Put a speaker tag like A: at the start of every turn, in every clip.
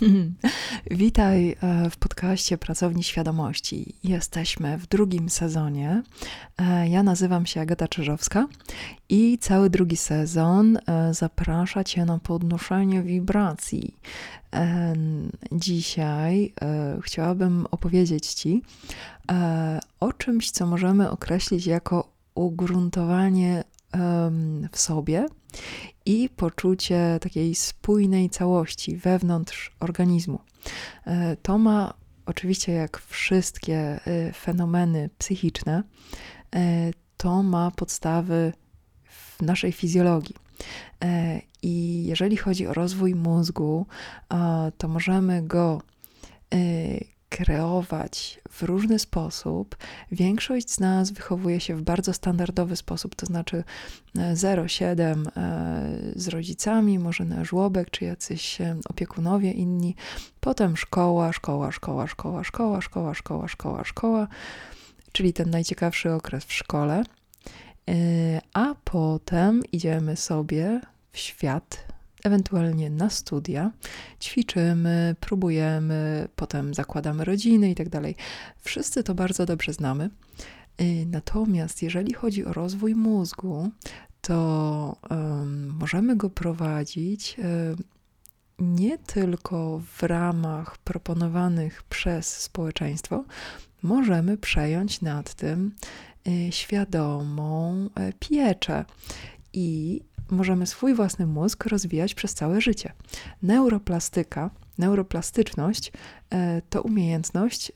A: Witaj e, w podcaście Pracowni Świadomości. Jesteśmy w drugim sezonie. E, ja nazywam się Agata Czyżowska i cały drugi sezon e, zaprasza Cię na podnoszenie wibracji. Dzisiaj chciałabym opowiedzieć Ci o czymś, co możemy określić jako ugruntowanie w sobie i poczucie takiej spójnej całości wewnątrz organizmu. E, to ma oczywiście, jak wszystkie e, fenomeny psychiczne, e, to ma podstawy w naszej fizjologii. I jeżeli chodzi o rozwój mózgu, to możemy go kreować w różny sposób. Większość z nas wychowuje się w bardzo standardowy sposób, to znaczy 0,7 e, e, z rodzicami, może na żłobek, czy jacyś e, opiekunowie inni. Potem szkoła, szkoła, szkoła, szkoła, szkoła, szkoła, szkoła, szkoła, szkoła, czyli ten najciekawszy okres w szkole. A potem idziemy sobie w świat ewentualnie na studia, ćwiczymy, próbujemy, potem zakładamy rodziny i tak. Wszyscy to bardzo dobrze znamy. Y, natomiast jeżeli chodzi o rozwój mózgu, to um, możemy go prowadzić um, nie tylko w ramach proponowanych przez społeczeństwo, możemy przejąć nad tym y, świadomą y, pieczę. I możemy swój własny mózg rozwijać przez całe życie. Neuroplastyka, neuroplastyczność e, to umiejętność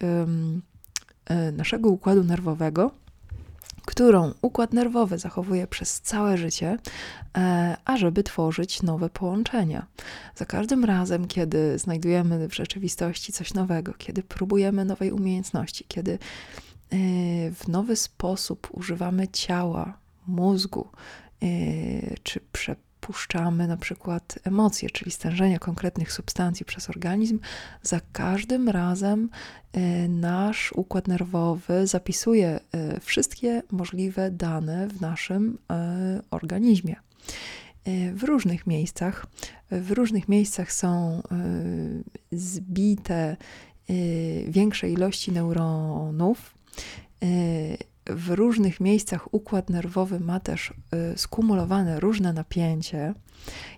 A: e, naszego układu nerwowego, którą układ nerwowy zachowuje przez całe życie, e, ażeby tworzyć nowe połączenia. Za każdym razem, kiedy znajdujemy w rzeczywistości coś nowego, kiedy próbujemy nowej umiejętności, kiedy w nowy sposób używamy ciała, mózgu, czy przepuszczamy na przykład emocje, czyli stężenia konkretnych substancji przez organizm, za każdym razem y, nasz układ nerwowy zapisuje y, wszystkie możliwe dane w naszym organizmie. W różnych miejscach, w różnych miejscach są zbite większe ilości neuronów w różnych miejscach układ nerwowy ma też y, skumulowane różne napięcie.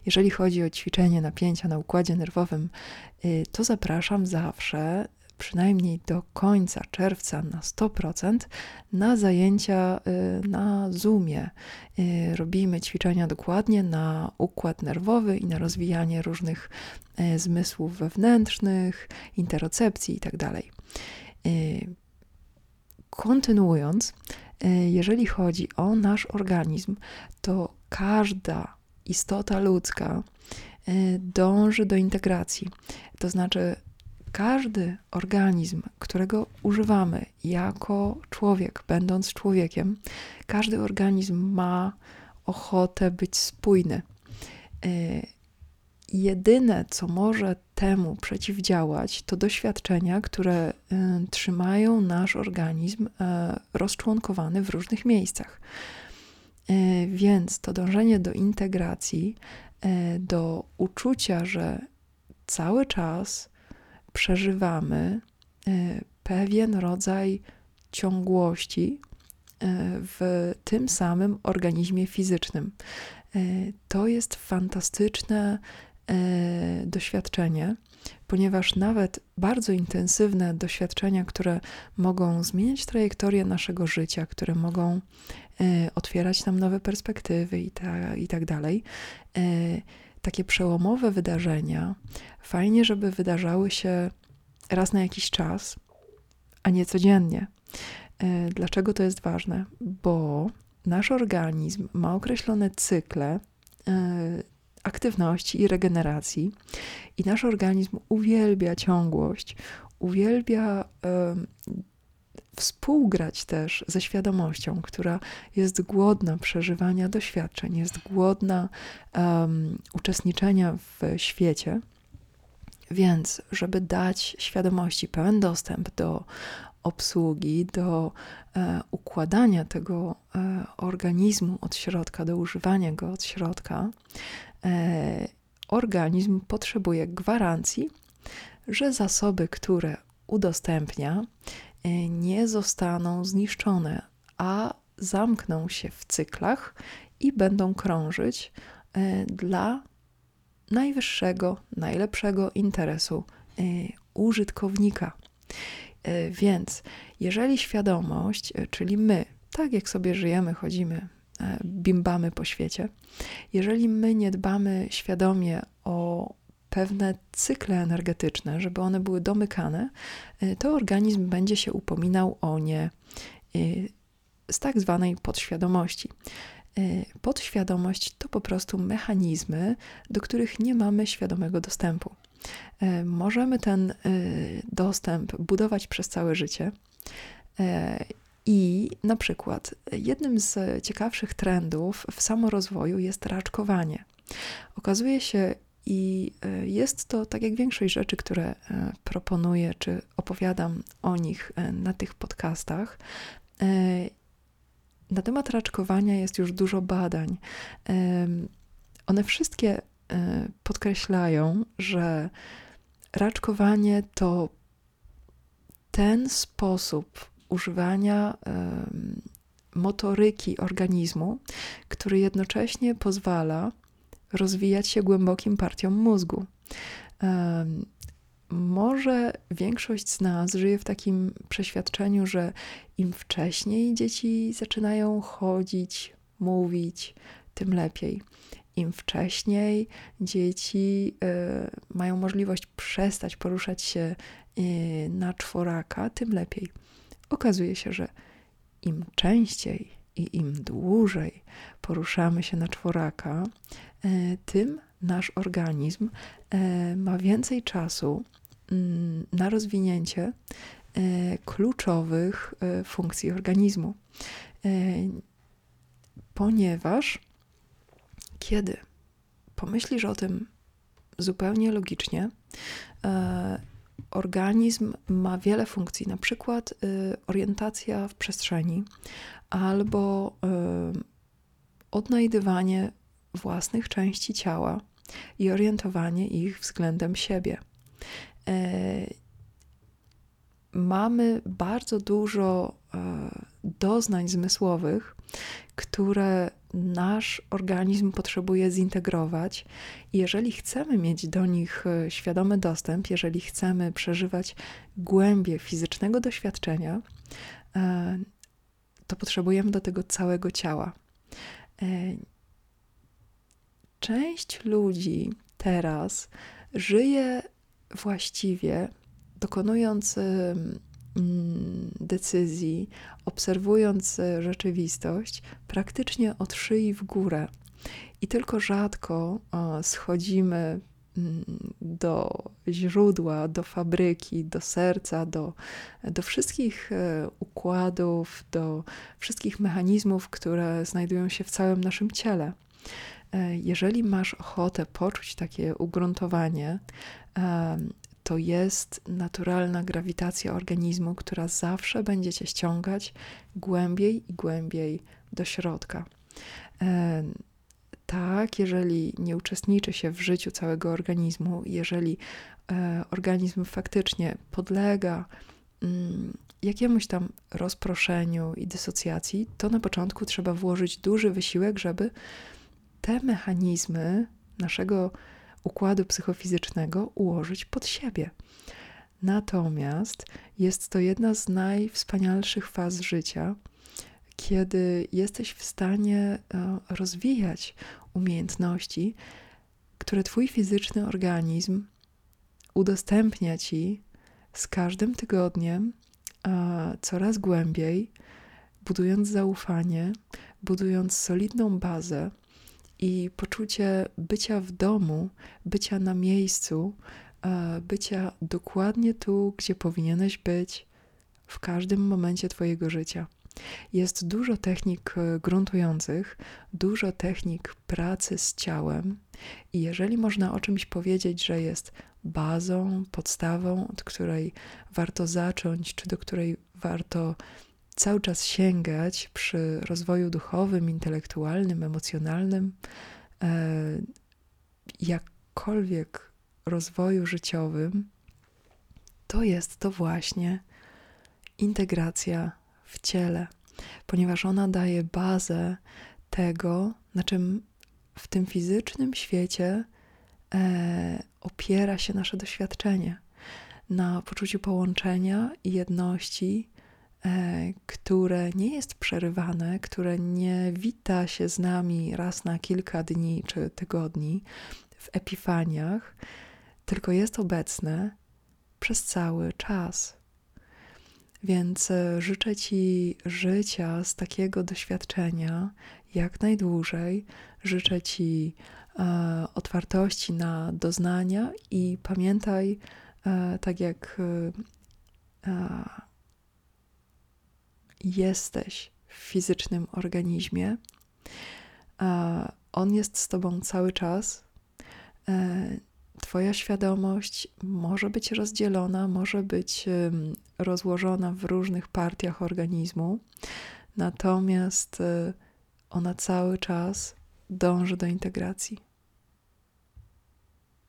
A: Jeżeli chodzi o ćwiczenie napięcia na układzie nerwowym, y, to zapraszam zawsze, przynajmniej do końca czerwca na 100%, na zajęcia y, na Zoomie. Robimy ćwiczenia dokładnie na układ nerwowy i na rozwijanie różnych zmysłów wewnętrznych, interocepcji itd. Kontynuując, e, jeżeli chodzi o nasz organizm, to każda istota ludzka e, dąży do integracji. To znaczy, każdy organizm, którego używamy jako człowiek, będąc człowiekiem, każdy organizm ma ochotę być spójny. E, jedyne, co może temu przeciwdziałać, to doświadczenia, które y, trzymają nasz organizm y, rozczłonkowany w różnych miejscach. Y, więc to dążenie do integracji, do uczucia, że cały czas przeżywamy pewien rodzaj ciągłości w tym samym organizmie fizycznym. To jest fantastyczne E, doświadczenie, ponieważ nawet bardzo intensywne doświadczenia, które mogą zmieniać trajektorię naszego życia, które mogą e, otwierać nam nowe perspektywy i, ta, i tak dalej, e, takie przełomowe wydarzenia, fajnie, żeby wydarzały się raz na jakiś czas, a nie codziennie. Dlaczego to jest ważne? Bo nasz organizm ma określone cykle aktywności i regeneracji. I nasz organizm uwielbia ciągłość, uwielbia współgrać też ze świadomością, która jest głodna przeżywania doświadczeń, jest głodna uczestniczenia w świecie. Więc, żeby dać świadomości pełen dostęp do obsługi, do e, układania tego e, organizmu od środka, do używania go od środka, e, organizm potrzebuje gwarancji, że zasoby, które udostępnia, nie zostaną zniszczone, a zamkną się w cyklach i będą krążyć dla najwyższego, najlepszego interesu użytkownika. Więc jeżeli świadomość, czyli my, tak jak sobie żyjemy, chodzimy, bimbamy po świecie, jeżeli my nie dbamy świadomie o pewne cykle energetyczne, żeby one były domykane, to organizm będzie się upominał o nie z tak zwanej podświadomości. Podświadomość to po prostu mechanizmy, do których nie mamy świadomego dostępu. Możemy ten dostęp budować przez całe życie. I na przykład jednym z ciekawszych trendów w samorozwoju jest raczkowanie. Okazuje się, i e, jest to, tak jak większość rzeczy, które e, proponuję, czy opowiadam o nich e, na tych podcastach, na temat raczkowania jest już dużo badań. One wszystkie podkreślają, że raczkowanie to ten sposób używania motoryki organizmu, który jednocześnie pozwala rozwijać się głębokim partiom mózgu. Może większość z nas żyje w takim przeświadczeniu, że im wcześniej dzieci zaczynają chodzić, mówić, tym lepiej. Im wcześniej dzieci e, mają możliwość przestać poruszać się e, na czworaka, tym lepiej. Okazuje się, że im częściej i im dłużej poruszamy się na czworaka, e, tym nasz organizm e, ma więcej czasu mm, na rozwinięcie e, kluczowych funkcji organizmu. Ponieważ kiedy pomyślisz o tym zupełnie logicznie, organizm ma wiele funkcji, na przykład orientacja w przestrzeni, albo y, odnajdywanie własnych części ciała i orientowanie ich względem siebie. E, mamy bardzo dużo e, doznań zmysłowych, które nasz organizm potrzebuje zintegrować. Jeżeli chcemy mieć do nich e, świadomy dostęp, jeżeli chcemy przeżywać głębie fizycznego doświadczenia, to potrzebujemy do tego całego ciała. E, część ludzi teraz żyje właściwie, dokonując mm, decyzji, obserwując e, rzeczywistość, praktycznie od szyi w górę. I tylko rzadko schodzimy do źródła, do fabryki, do serca, do, do wszystkich e, układów, do wszystkich mechanizmów, które znajdują się w całym naszym ciele. E, jeżeli masz ochotę poczuć takie ugruntowanie, e, to jest naturalna grawitacja organizmu, która zawsze będzie cię ściągać głębiej i głębiej do środka. Tak, jeżeli nie uczestniczy się w życiu całego organizmu, jeżeli e, organizm faktycznie podlega mm, jakiemuś tam rozproszeniu i dysocjacji, to na początku trzeba włożyć duży wysiłek, żeby te mechanizmy naszego układu psychofizycznego ułożyć pod siebie. Natomiast jest to jedna z najwspanialszych faz życia, kiedy jesteś w stanie e, rozwijać umiejętności, które Twój fizyczny organizm udostępnia Ci z każdym tygodniem coraz głębiej, budując zaufanie, budując solidną bazę i poczucie bycia w domu, bycia na miejscu, bycia dokładnie tu, gdzie powinieneś być w każdym momencie Twojego życia. Jest dużo technik e, gruntujących, dużo technik pracy z ciałem, i jeżeli można o czymś powiedzieć, że jest bazą, podstawą, od której warto zacząć, czy do której warto cały czas sięgać przy rozwoju duchowym, intelektualnym, emocjonalnym, e, jakkolwiek rozwoju życiowym, to jest to właśnie integracja w ciele, ponieważ ona daje bazę tego, na czym w tym fizycznym świecie e, opiera się nasze doświadczenie. Na poczuciu połączenia i jedności, które nie jest przerywane, które nie wita się z nami raz na kilka dni czy tygodni w epifaniach, tylko jest obecne przez cały czas. Więc e, życzę Ci życia z takiego doświadczenia jak najdłużej. Życzę Ci e, otwartości na doznania i pamiętaj, e, tak jak e, e jesteś w fizycznym organizmie, e, on jest z Tobą cały czas. Twoja świadomość może być rozdzielona, może być rozłożona w różnych partiach organizmu, natomiast ona cały czas dąży do integracji.